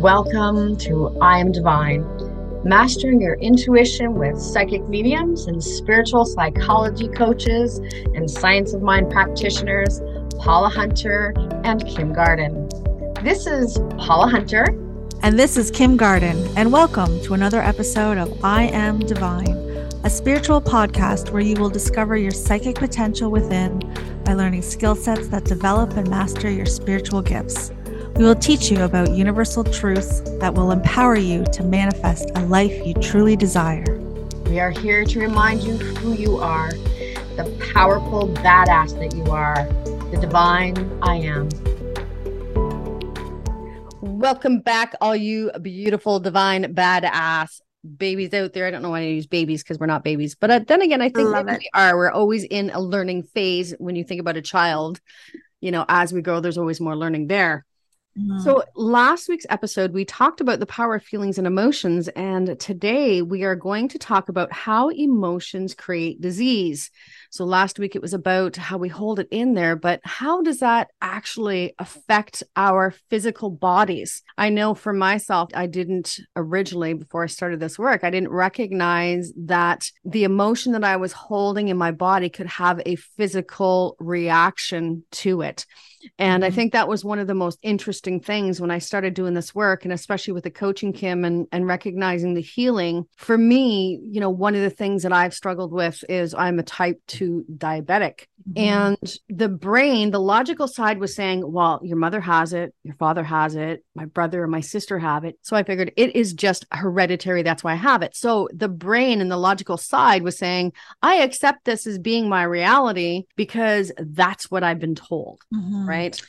Welcome to I Am Divine, mastering your intuition with psychic mediums and spiritual psychology coaches and science of mind practitioners, Paula Hunter and Kim Garden. This is Paula Hunter. And this is Kim Garden, and welcome to another episode of I Am Divine, a spiritual podcast where you will discover your psychic potential within by learning skill sets that develop and master your spiritual gifts. We will teach you about universal truths that will empower you to manifest a life you truly desire. We are here to remind you who you are, the powerful badass that you are, the divine I am. Welcome back, all you beautiful, divine, badass babies out there. I don't know why I use babies because we're not babies, but uh, then again, I think we are. We're always in a learning phase when you think about a child. You know, as we grow, there's always more learning there. Mm-hmm. So, last week's episode, we talked about the power of feelings and emotions. And today we are going to talk about how emotions create disease. So, last week it was about how we hold it in there, but how does that actually affect our physical bodies? I know for myself, I didn't originally, before I started this work, I didn't recognize that the emotion that I was holding in my body could have a physical reaction to it. And I mm-hmm. think that was one of the most interesting things when I started doing this work, and especially with the coaching Kim and, and recognizing the healing. For me, you know, one of the things that I've struggled with is I'm a type 2 diabetic. Mm-hmm. And the brain, the logical side was saying, well, your mother has it, your father has it, my brother and my sister have it. So I figured it is just hereditary. That's why I have it. So the brain and the logical side was saying, I accept this as being my reality because that's what I've been told. Mm-hmm. Right.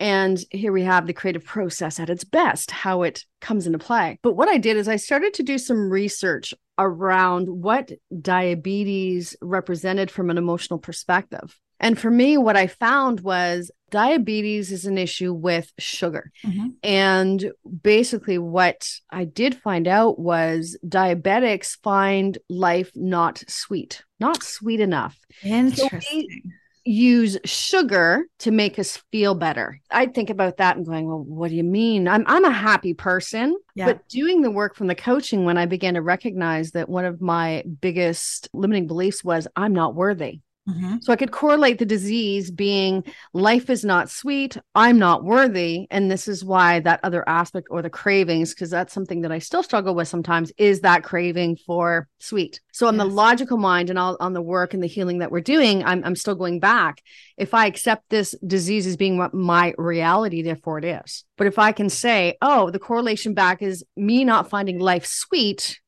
And here we have the creative process at its best, how it comes into play. But what I did is I started to do some research around what diabetes represented from an emotional perspective. And for me, what I found was diabetes is an issue with sugar. Mm-hmm. And basically, what I did find out was diabetics find life not sweet, not sweet enough. Interesting. So use sugar to make us feel better. I think about that and going, well, what do you mean? I'm I'm a happy person. Yeah. But doing the work from the coaching when I began to recognize that one of my biggest limiting beliefs was I'm not worthy. Mm-hmm. So I could correlate the disease being life is not sweet, I'm not worthy. And this is why that other aspect or the cravings, because that's something that I still struggle with sometimes, is that craving for sweet. So on yes. the logical mind and all, on the work and the healing that we're doing, I'm, I'm still going back. If I accept this disease as being what my reality, therefore it is. But if I can say, oh, the correlation back is me not finding life sweet,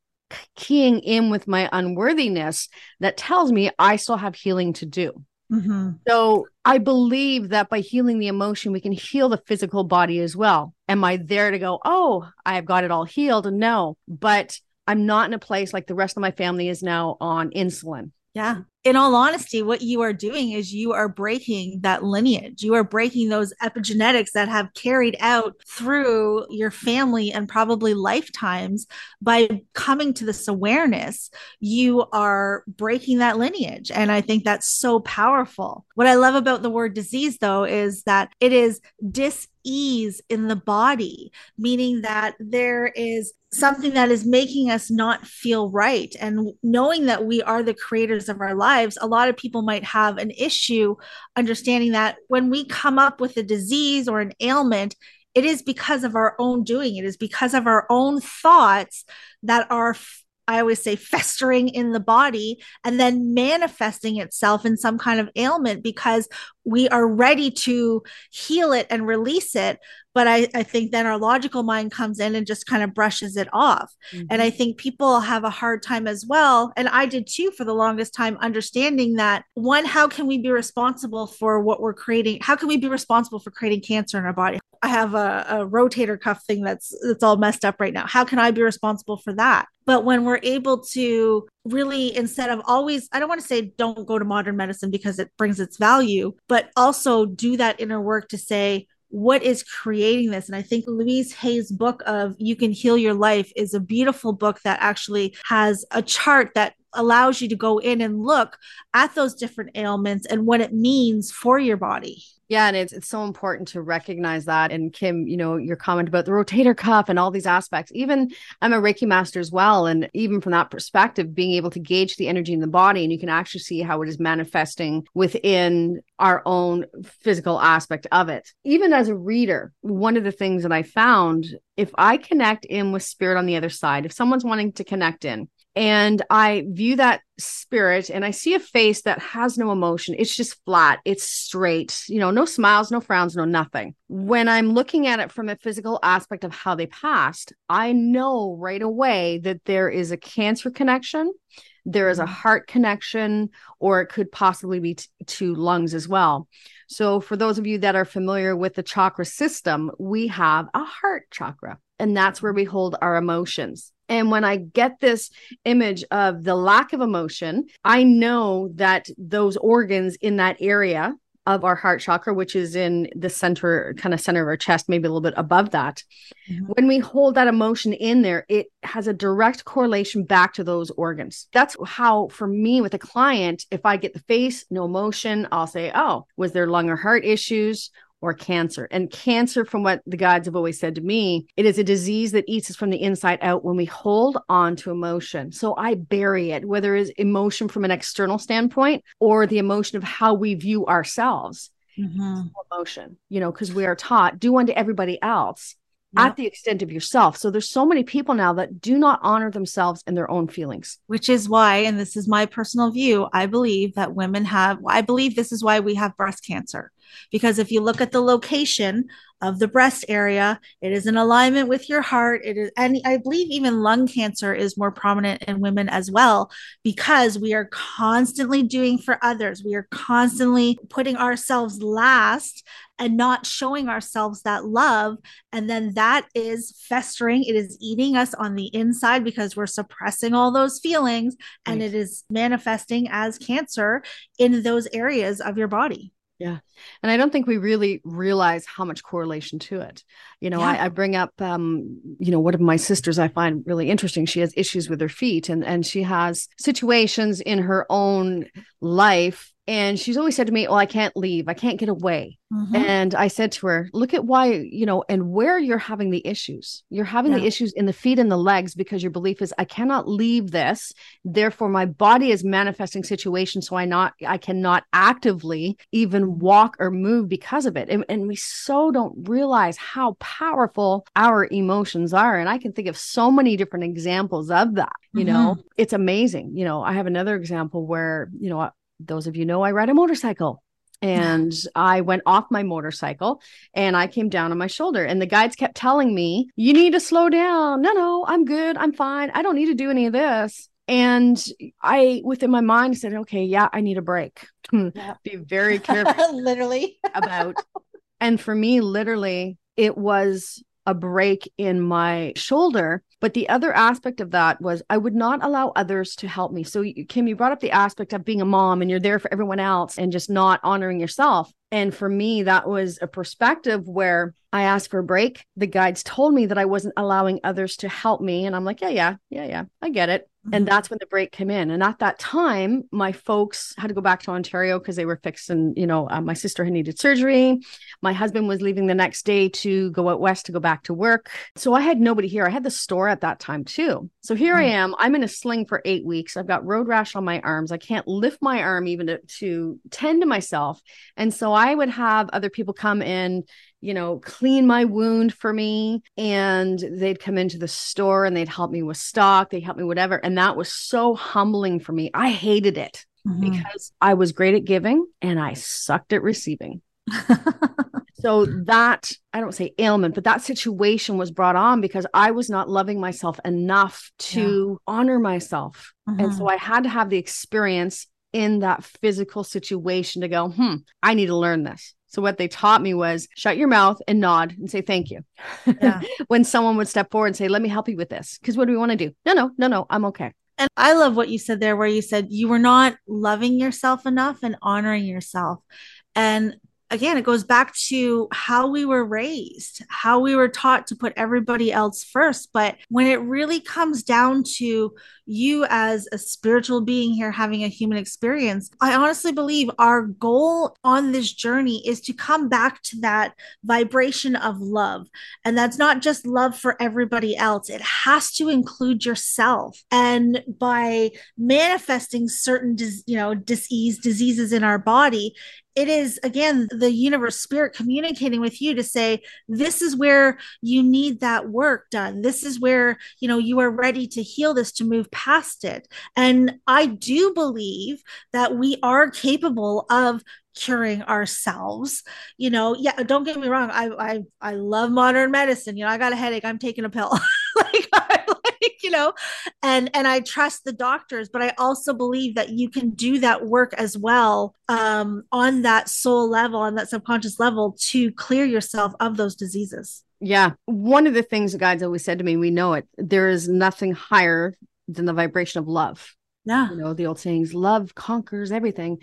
keying in with my unworthiness that tells me I still have healing to do. Mm-hmm. So I believe that by healing the emotion, we can heal the physical body as well. Am I there to go, oh, I've got it all healed? No, but I'm not in a place like the rest of my family is now on insulin. Yeah in all honesty, what you are doing is you are breaking that lineage. You are breaking those epigenetics that have carried out through your family and probably lifetimes. By coming to this awareness, you are breaking that lineage. And I think that's so powerful. What I love about the word disease, though, is that it is dis ease in the body, meaning that there is something that is making us not feel right. And knowing that we are the creators of our lives, a lot of people might have an issue understanding that when we come up with a disease or an ailment, it is because of our own doing. It is because of our own thoughts that are I always say festering in the body and then manifesting itself in some kind of ailment because we are ready to heal it and release it. But I, I think then our logical mind comes in and just kind of brushes it off. Mm-hmm. And I think people have a hard time as well. And I did too for the longest time, understanding that one, how can we be responsible for what we're creating? How can we be responsible for creating cancer in our body? I have a, a rotator cuff thing that's that's all messed up right now. How can I be responsible for that? But when we're able to really, instead of always, I don't want to say don't go to modern medicine because it brings its value, but also do that inner work to say, what is creating this? And I think Louise Hay's book of You Can Heal Your Life is a beautiful book that actually has a chart that allows you to go in and look at those different ailments and what it means for your body. Yeah, and it's it's so important to recognize that. And Kim, you know, your comment about the rotator cuff and all these aspects. Even I'm a Reiki master as well, and even from that perspective, being able to gauge the energy in the body, and you can actually see how it is manifesting within our own physical aspect of it. Even as a reader, one of the things that I found, if I connect in with spirit on the other side, if someone's wanting to connect in, and I view that spirit and I see a face that has no emotion. It's just flat, it's straight, you know, no smiles, no frowns, no nothing. When I'm looking at it from a physical aspect of how they passed, I know right away that there is a cancer connection, there is a mm-hmm. heart connection, or it could possibly be t- to lungs as well. So, for those of you that are familiar with the chakra system, we have a heart chakra, and that's where we hold our emotions. And when I get this image of the lack of emotion, I know that those organs in that area of our heart chakra, which is in the center, kind of center of our chest, maybe a little bit above that. Mm-hmm. When we hold that emotion in there, it has a direct correlation back to those organs. That's how, for me, with a client, if I get the face, no emotion, I'll say, Oh, was there lung or heart issues? Or cancer. And cancer, from what the guides have always said to me, it is a disease that eats us from the inside out when we hold on to emotion. So I bury it, whether it's emotion from an external standpoint or the emotion of how we view ourselves. Mm-hmm. Emotion, you know, because we are taught do unto everybody else yep. at the extent of yourself. So there's so many people now that do not honor themselves and their own feelings. Which is why, and this is my personal view, I believe that women have, I believe this is why we have breast cancer because if you look at the location of the breast area, it is in alignment with your heart. It is, and I believe even lung cancer is more prominent in women as well, because we are constantly doing for others. We are constantly putting ourselves last and not showing ourselves that love. And then that is festering. It is eating us on the inside because we're suppressing all those feelings and it is manifesting as cancer in those areas of your body. Yeah. And I don't think we really realize how much correlation to it. You know, yeah. I, I, bring up, um, you know, one of my sisters I find really interesting. She has issues with her feet and, and she has situations in her own life and she's always said to me, "Oh, I can't leave. I can't get away." Mm-hmm. And I said to her, "Look at why, you know, and where you're having the issues. You're having yeah. the issues in the feet and the legs because your belief is I cannot leave this. Therefore, my body is manifesting situations so I not I cannot actively even walk or move because of it. And, and we so don't realize how powerful our emotions are. And I can think of so many different examples of that. You mm-hmm. know, it's amazing. You know, I have another example where, you know, those of you know I ride a motorcycle. And I went off my motorcycle and I came down on my shoulder. And the guides kept telling me, You need to slow down. No, no, I'm good. I'm fine. I don't need to do any of this. And I, within my mind, said, Okay, yeah, I need a break. Hmm. Yeah. Be very careful. literally. about. And for me, literally, it was a break in my shoulder but the other aspect of that was I would not allow others to help me. So, Kim, you brought up the aspect of being a mom and you're there for everyone else and just not honoring yourself. And for me, that was a perspective where I asked for a break. The guides told me that I wasn't allowing others to help me. And I'm like, yeah, yeah, yeah, yeah, I get it. Mm-hmm. And that's when the break came in. And at that time, my folks had to go back to Ontario because they were fixing, you know, uh, my sister had needed surgery. My husband was leaving the next day to go out west to go back to work. So I had nobody here. I had the store at that time too. So here mm-hmm. I am. I'm in a sling for eight weeks. I've got road rash on my arms. I can't lift my arm even to, to tend to myself. And so I would have other people come in you know, clean my wound for me. And they'd come into the store and they'd help me with stock, they'd help me whatever. And that was so humbling for me. I hated it mm-hmm. because I was great at giving and I sucked at receiving. so that I don't say ailment, but that situation was brought on because I was not loving myself enough to yeah. honor myself. Mm-hmm. And so mm-hmm. I had to have the experience in that physical situation to go, hmm, I need to learn this. So what they taught me was shut your mouth and nod and say thank you. Yeah. when someone would step forward and say, "Let me help you with this," because what do we want to do? No, no, no, no, I'm okay. And I love what you said there, where you said you were not loving yourself enough and honoring yourself. And again, it goes back to how we were raised, how we were taught to put everybody else first. But when it really comes down to you as a spiritual being here having a human experience, I honestly believe our goal on this journey is to come back to that vibration of love. And that's not just love for everybody else, it has to include yourself. And by manifesting certain, you know, disease, diseases in our body, it is again the universe spirit communicating with you to say this is where you need that work done this is where you know you are ready to heal this to move past it. And i do believe that we are capable of curing ourselves. You know yeah don't get me wrong. I i i love modern medicine. You know i got a headache. I'm taking a pill. Like you know and and i trust the doctors but i also believe that you can do that work as well um, on that soul level on that subconscious level to clear yourself of those diseases. Yeah. One of the things the guides always said to me we know it there is nothing higher than the vibration of love yeah. You know, the old sayings, love conquers everything.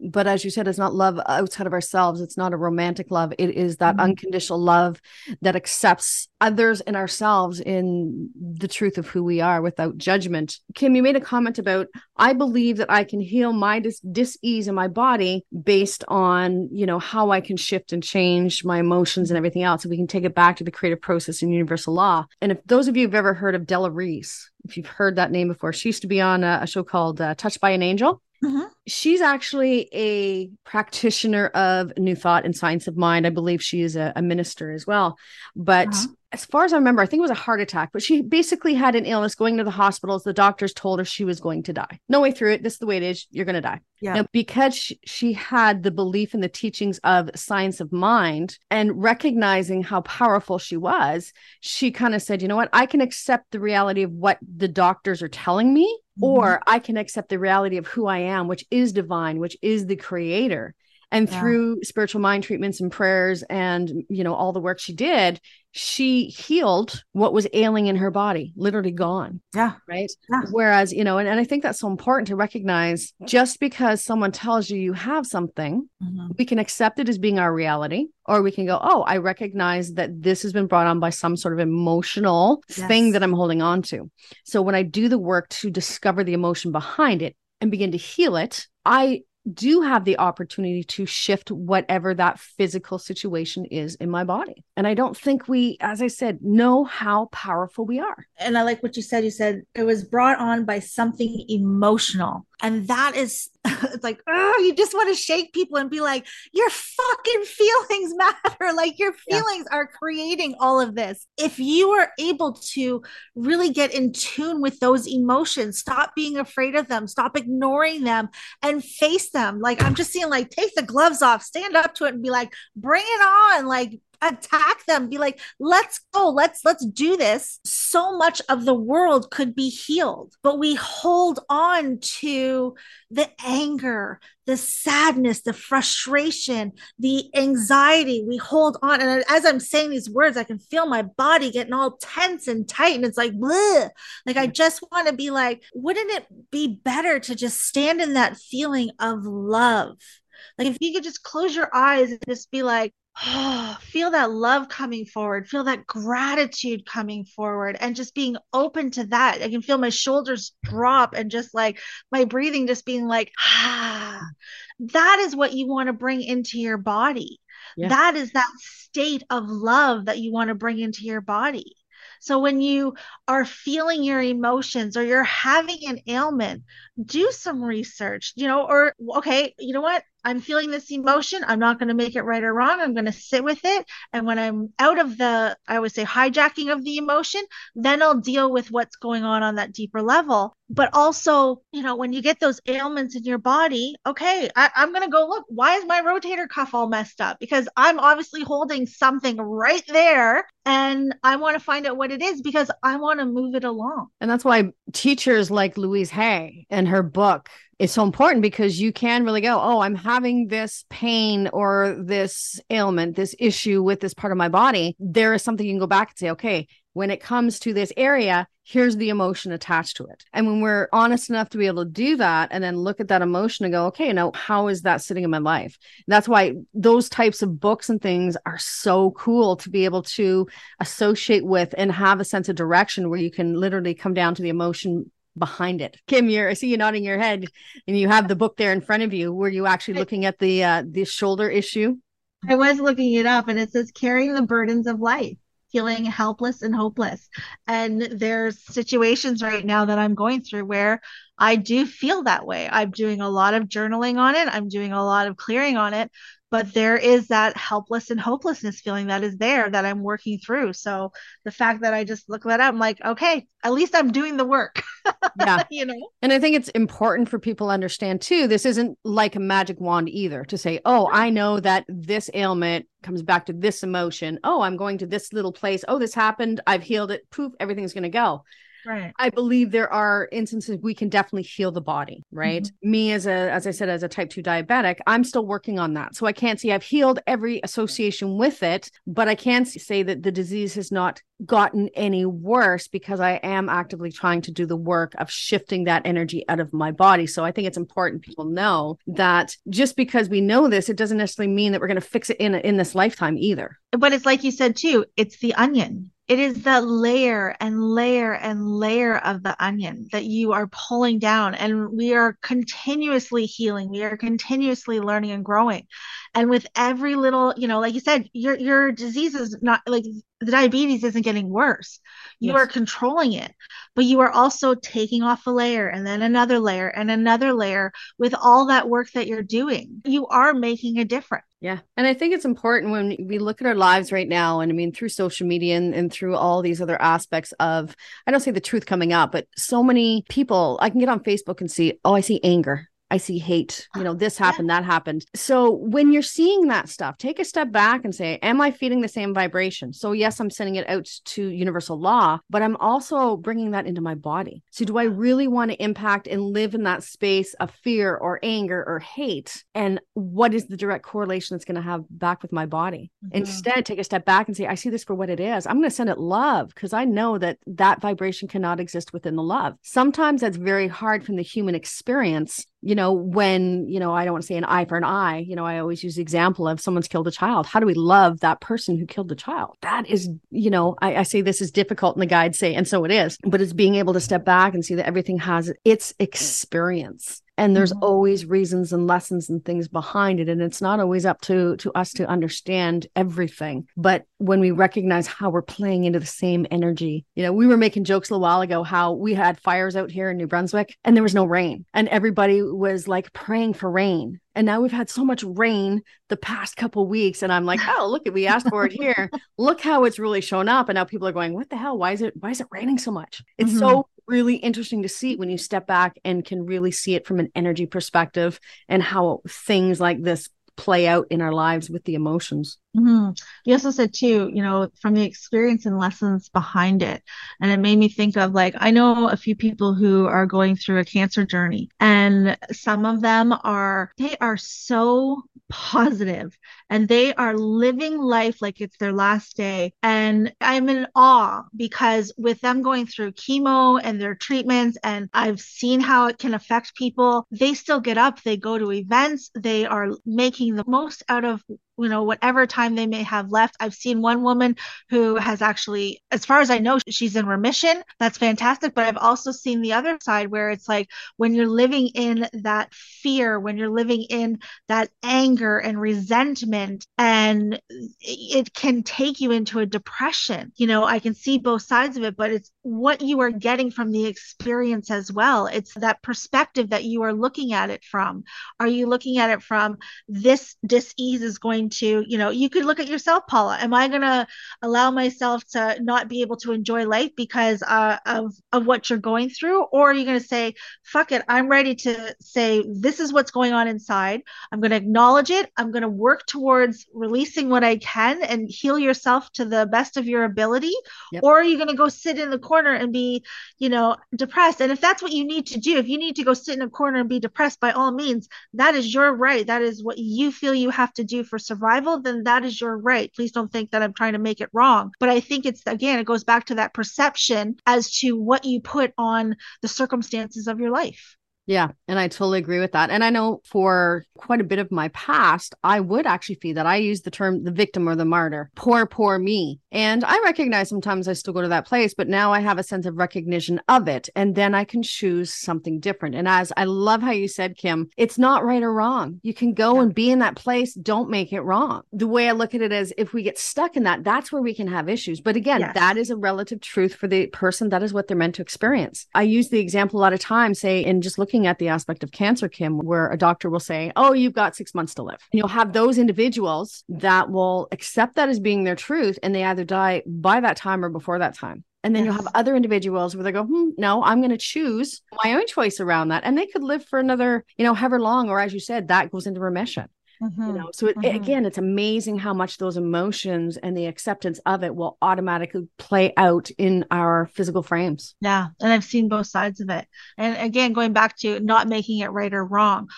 But as you said, it's not love outside of ourselves. It's not a romantic love. It is that mm-hmm. unconditional love that accepts others and ourselves in the truth of who we are without judgment. Kim, you made a comment about, I believe that I can heal my dis- dis-ease in my body based on, you know, how I can shift and change my emotions and everything else. And we can take it back to the creative process and universal law. And if those of you have ever heard of Della Reese, if you've heard that name before. She used to be on a, a show called uh, Touched by an Angel. Mm-hmm. She's actually a practitioner of New Thought and Science of Mind. I believe she is a, a minister as well. But uh-huh as far as I remember, I think it was a heart attack, but she basically had an illness going to the hospitals. The doctors told her she was going to die. No way through it. This is the way it is. You're going to die. Yeah. Now, because she, she had the belief in the teachings of science of mind and recognizing how powerful she was, she kind of said, you know what? I can accept the reality of what the doctors are telling me, mm-hmm. or I can accept the reality of who I am, which is divine, which is the creator and yeah. through spiritual mind treatments and prayers and you know all the work she did she healed what was ailing in her body literally gone yeah right yeah. whereas you know and, and i think that's so important to recognize just because someone tells you you have something mm-hmm. we can accept it as being our reality or we can go oh i recognize that this has been brought on by some sort of emotional yes. thing that i'm holding on to so when i do the work to discover the emotion behind it and begin to heal it i do have the opportunity to shift whatever that physical situation is in my body. And I don't think we, as I said, know how powerful we are. And I like what you said. You said it was brought on by something emotional. And that is, it's like, oh, you just want to shake people and be like, your fucking feelings matter. Like your feelings yeah. are creating all of this. If you are able to really get in tune with those emotions, stop being afraid of them, stop ignoring them, and face them. Like I'm just seeing, like, take the gloves off, stand up to it, and be like, bring it on. Like, attack them be like let's go let's let's do this. So much of the world could be healed but we hold on to the anger the sadness the frustration the anxiety. We hold on and as i'm saying these words i can feel my body getting all tense and tight and it's like bleh. like i just want to be like wouldn't it be better to just stand in that feeling of love? Like if you could just close your eyes and just be like oh, feel that love coming forward, feel that gratitude coming forward, and just being open to that. I can feel my shoulders drop and just like my breathing just being like, ah, that is what you want to bring into your body. Yeah. That is that state of love that you want to bring into your body. So when you are feeling your emotions or you're having an ailment, do some research, you know, or okay, you know what? I'm feeling this emotion. I'm not going to make it right or wrong. I'm going to sit with it. And when I'm out of the, I would say, hijacking of the emotion, then I'll deal with what's going on on that deeper level. But also, you know, when you get those ailments in your body, okay, I, I'm going to go look, why is my rotator cuff all messed up? Because I'm obviously holding something right there and I want to find out what it is because I want to move it along. And that's why teachers like Louise Hay and her book is so important because you can really go, oh, I'm having this pain or this ailment, this issue with this part of my body. There is something you can go back and say, okay, when it comes to this area, here's the emotion attached to it. And when we're honest enough to be able to do that and then look at that emotion and go, okay, now how is that sitting in my life? And that's why those types of books and things are so cool to be able to associate with and have a sense of direction where you can literally come down to the emotion behind it. Kim, you're I see you nodding your head and you have the book there in front of you. Were you actually looking at the uh the shoulder issue? I was looking it up and it says carrying the burdens of life feeling helpless and hopeless. And there's situations right now that I'm going through where I do feel that way. I'm doing a lot of journaling on it, I'm doing a lot of clearing on it, but there is that helpless and hopelessness feeling that is there that I'm working through. So the fact that I just look that up, I'm like, okay, at least I'm doing the work. yeah. you know? And I think it's important for people to understand too. This isn't like a magic wand either to say, oh, I know that this ailment comes back to this emotion. Oh, I'm going to this little place. Oh, this happened. I've healed it. Poof, everything's going to go. Right. I believe there are instances we can definitely heal the body, right? Mm-hmm. Me as a as I said as a type 2 diabetic, I'm still working on that. So I can't see I've healed every association with it, but I can say that the disease has not gotten any worse because I am actively trying to do the work of shifting that energy out of my body. So I think it's important people know that just because we know this, it doesn't necessarily mean that we're going to fix it in in this lifetime either. But it's like you said too, it's the onion it is the layer and layer and layer of the onion that you are pulling down. And we are continuously healing. We are continuously learning and growing. And with every little, you know, like you said, your your disease is not like the diabetes isn't getting worse. You yes. are controlling it, but you are also taking off a layer and then another layer and another layer with all that work that you're doing. You are making a difference. Yeah. And I think it's important when we look at our lives right now, and I mean, through social media and, and through all these other aspects of, I don't say the truth coming out, but so many people, I can get on Facebook and see, oh, I see anger. I see hate, you know, this happened, yeah. that happened. So when you're seeing that stuff, take a step back and say, Am I feeding the same vibration? So, yes, I'm sending it out to universal law, but I'm also bringing that into my body. So, do I really want to impact and live in that space of fear or anger or hate? And what is the direct correlation that's going to have back with my body? Mm-hmm. Instead, take a step back and say, I see this for what it is. I'm going to send it love because I know that that vibration cannot exist within the love. Sometimes that's very hard from the human experience you know, when, you know, I don't want to say an eye for an eye, you know, I always use the example of someone's killed a child. How do we love that person who killed the child? That is, you know, I, I say this is difficult and the guides say, and so it is, but it's being able to step back and see that everything has its experience and there's mm-hmm. always reasons and lessons and things behind it. And it's not always up to to us to understand everything. But when we recognize how we're playing into the same energy you know we were making jokes a little while ago how we had fires out here in new brunswick and there was no rain and everybody was like praying for rain. And now we've had so much rain the past couple weeks and i'm like oh look at we asked for it here. Look how it's really shown up. And now people are going what the hell? Why is it why is it raining so much? It's mm-hmm. so really interesting to see when you step back and can really see it from an energy perspective and how things like this play out in our lives with the emotions. Mm-hmm. You also said too, you know, from the experience and lessons behind it. And it made me think of like, I know a few people who are going through a cancer journey and some of them are, they are so positive and they are living life like it's their last day. And I'm in awe because with them going through chemo and their treatments, and I've seen how it can affect people, they still get up, they go to events, they are making the most out of you know whatever time they may have left. I've seen one woman who has actually as far as i know she's in remission. That's fantastic. But i've also seen the other side where it's like when you're living in that fear when you're living in that anger and resentment and it can take you into a depression. You know i can see both sides of it but it's what you are getting from the experience as well. It's that perspective that you are looking at it from. Are you looking at it from this dis-ease is going to, you know, you could look at yourself, Paula. Am I going to allow myself to not be able to enjoy life because uh, of of what you're going through, or are you going to say, "Fuck it, I'm ready to say this is what's going on inside. I'm going to acknowledge it. I'm going to work towards releasing what I can and heal yourself to the best of your ability." Yep. Or are you going to go sit in the corner and be, you know, depressed? And if that's what you need to do, if you need to go sit in a corner and be depressed, by all means, that is your right. That is what you feel you have to do for survival survival, then that is your right. Please don't think that I'm trying to make it wrong. But I think it's, again, it goes back to that perception as to what you put on the circumstances of your life. Yeah, and I totally agree with that. And I know for quite a bit of my past, I would actually feel that I use the term the victim or the martyr. Poor, poor me. And I recognize sometimes I still go to that place, but now I have a sense of recognition of it. And then I can choose something different. And as I love how you said, Kim, it's not right or wrong. You can go yeah. and be in that place. Don't make it wrong. The way I look at it is if we get stuck in that, that's where we can have issues. But again, yes. that is a relative truth for the person. That is what they're meant to experience. I use the example a lot of times, say, in just looking looking at the aspect of cancer, Kim, where a doctor will say, Oh, you've got six months to live. And you'll have those individuals that will accept that as being their truth and they either die by that time or before that time. And then yes. you'll have other individuals where they go, hmm, no, I'm going to choose my own choice around that. And they could live for another, you know, however long, or as you said, that goes into remission. Mm-hmm. You know, so it, mm-hmm. again, it's amazing how much those emotions and the acceptance of it will automatically play out in our physical frames. Yeah, and I've seen both sides of it. And again, going back to not making it right or wrong,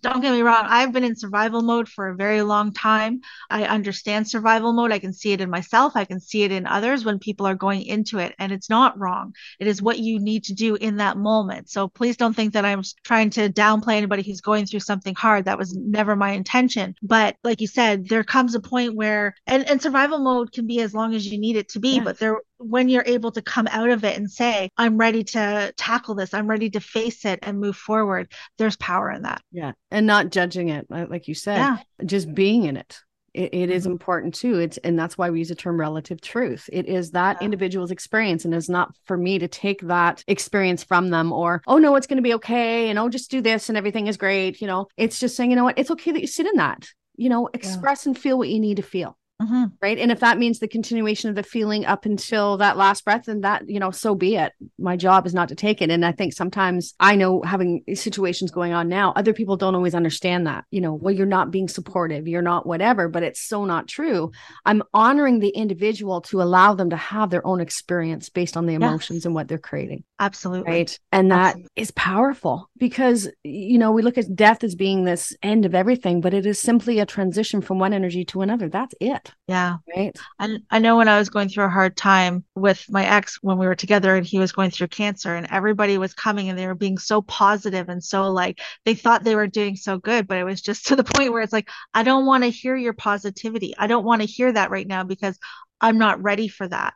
don't get me wrong, I've been in survival mode for a very long time. I understand survival mode. I can see it in myself. I can see it in others when people are going into it. And it's not wrong. It is what you need to do in that moment. So please don't think that I'm trying to downplay anybody who's going through something hard. That was never my intention. But like you said, there comes a point where, and, and survival mode can be as long as you need it to be, yeah. but there when you're able to come out of it and say, I'm ready to tackle this, I'm ready to face it and move forward, there's power in that. Yeah. And not judging it, like you said, yeah. just being in it. It, it is mm-hmm. important too. It's and that's why we use the term relative truth. It is that yeah. individual's experience, and it's not for me to take that experience from them or oh no, it's going to be okay, and oh just do this and everything is great. You know, it's just saying you know what, it's okay that you sit in that. You know, express yeah. and feel what you need to feel. Mm-hmm. Right. And if that means the continuation of the feeling up until that last breath, then that, you know, so be it. My job is not to take it. And I think sometimes I know having situations going on now, other people don't always understand that, you know, well, you're not being supportive, you're not whatever, but it's so not true. I'm honoring the individual to allow them to have their own experience based on the emotions yes. and what they're creating. Absolutely. Right. And that Absolutely. is powerful because, you know, we look at death as being this end of everything, but it is simply a transition from one energy to another. That's it. Yeah. Right. And I know when I was going through a hard time with my ex when we were together and he was going through cancer and everybody was coming and they were being so positive and so like they thought they were doing so good, but it was just to the point where it's like, I don't want to hear your positivity. I don't want to hear that right now because I'm not ready for that.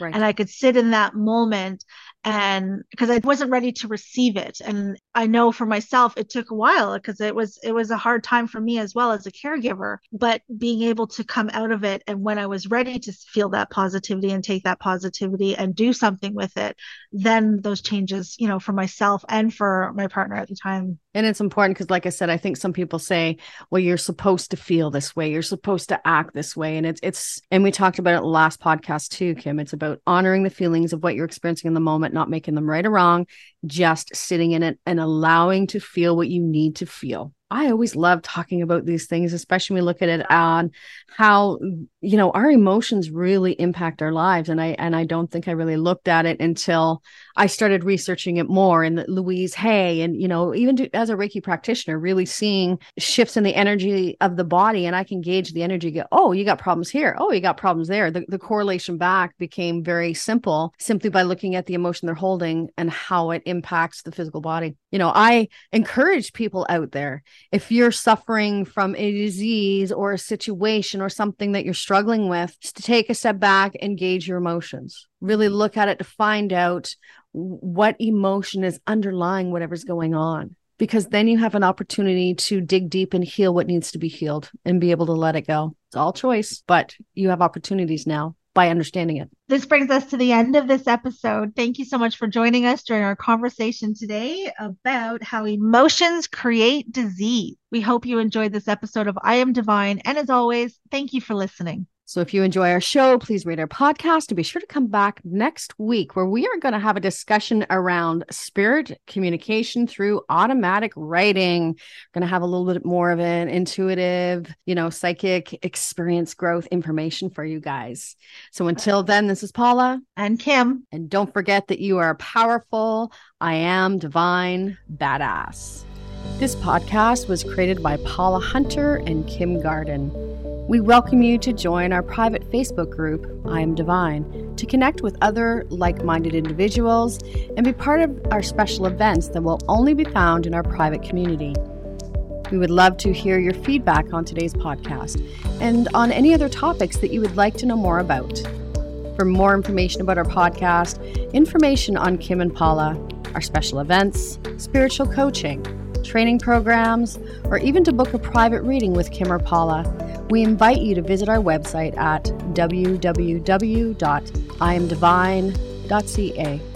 Right. And I could sit in that moment and because I wasn't ready to receive it. And I know for myself, it took a while because it was, it was a hard time for me as well as a caregiver, but being able to come out of it. And when I was ready to feel that positivity and take that positivity and do something with it, then those changes, you know, for myself and for my partner at the time. And it's important because, like I said, I think some people say, well, you're supposed to feel this way. You're supposed to act this way. And it's, it's, and we talked about it last podcast too, Kim. It's about honoring the feelings of what you're experiencing in the moment not making them right or wrong, just sitting in it and allowing to feel what you need to feel. I always love talking about these things, especially when we look at it on how you know our emotions really impact our lives. And I and I don't think I really looked at it until I started researching it more. And Louise Hay, and you know, even to, as a Reiki practitioner, really seeing shifts in the energy of the body, and I can gauge the energy. Go, oh, you got problems here. Oh, you got problems there. The the correlation back became very simple simply by looking at the emotion they're holding and how it impacts the physical body. You know, I encourage people out there if you're suffering from a disease or a situation or something that you're struggling with, to take a step back, engage your emotions, really look at it to find out what emotion is underlying whatever's going on. Because then you have an opportunity to dig deep and heal what needs to be healed and be able to let it go. It's all choice, but you have opportunities now by understanding it. This brings us to the end of this episode. Thank you so much for joining us during our conversation today about how emotions create disease. We hope you enjoyed this episode of I Am Divine. And as always, thank you for listening. So if you enjoy our show, please rate our podcast and be sure to come back next week where we are going to have a discussion around spirit communication through automatic writing. We're going to have a little bit more of an intuitive, you know, psychic experience growth information for you guys. So until then, this is Paula and Kim. And don't forget that you are powerful. I am divine badass. This podcast was created by Paula Hunter and Kim Garden. We welcome you to join our private Facebook group, I Am Divine, to connect with other like minded individuals and be part of our special events that will only be found in our private community. We would love to hear your feedback on today's podcast and on any other topics that you would like to know more about. For more information about our podcast, information on Kim and Paula, our special events, spiritual coaching, training programs, or even to book a private reading with Kim or Paula, we invite you to visit our website at www.iamdivine.ca.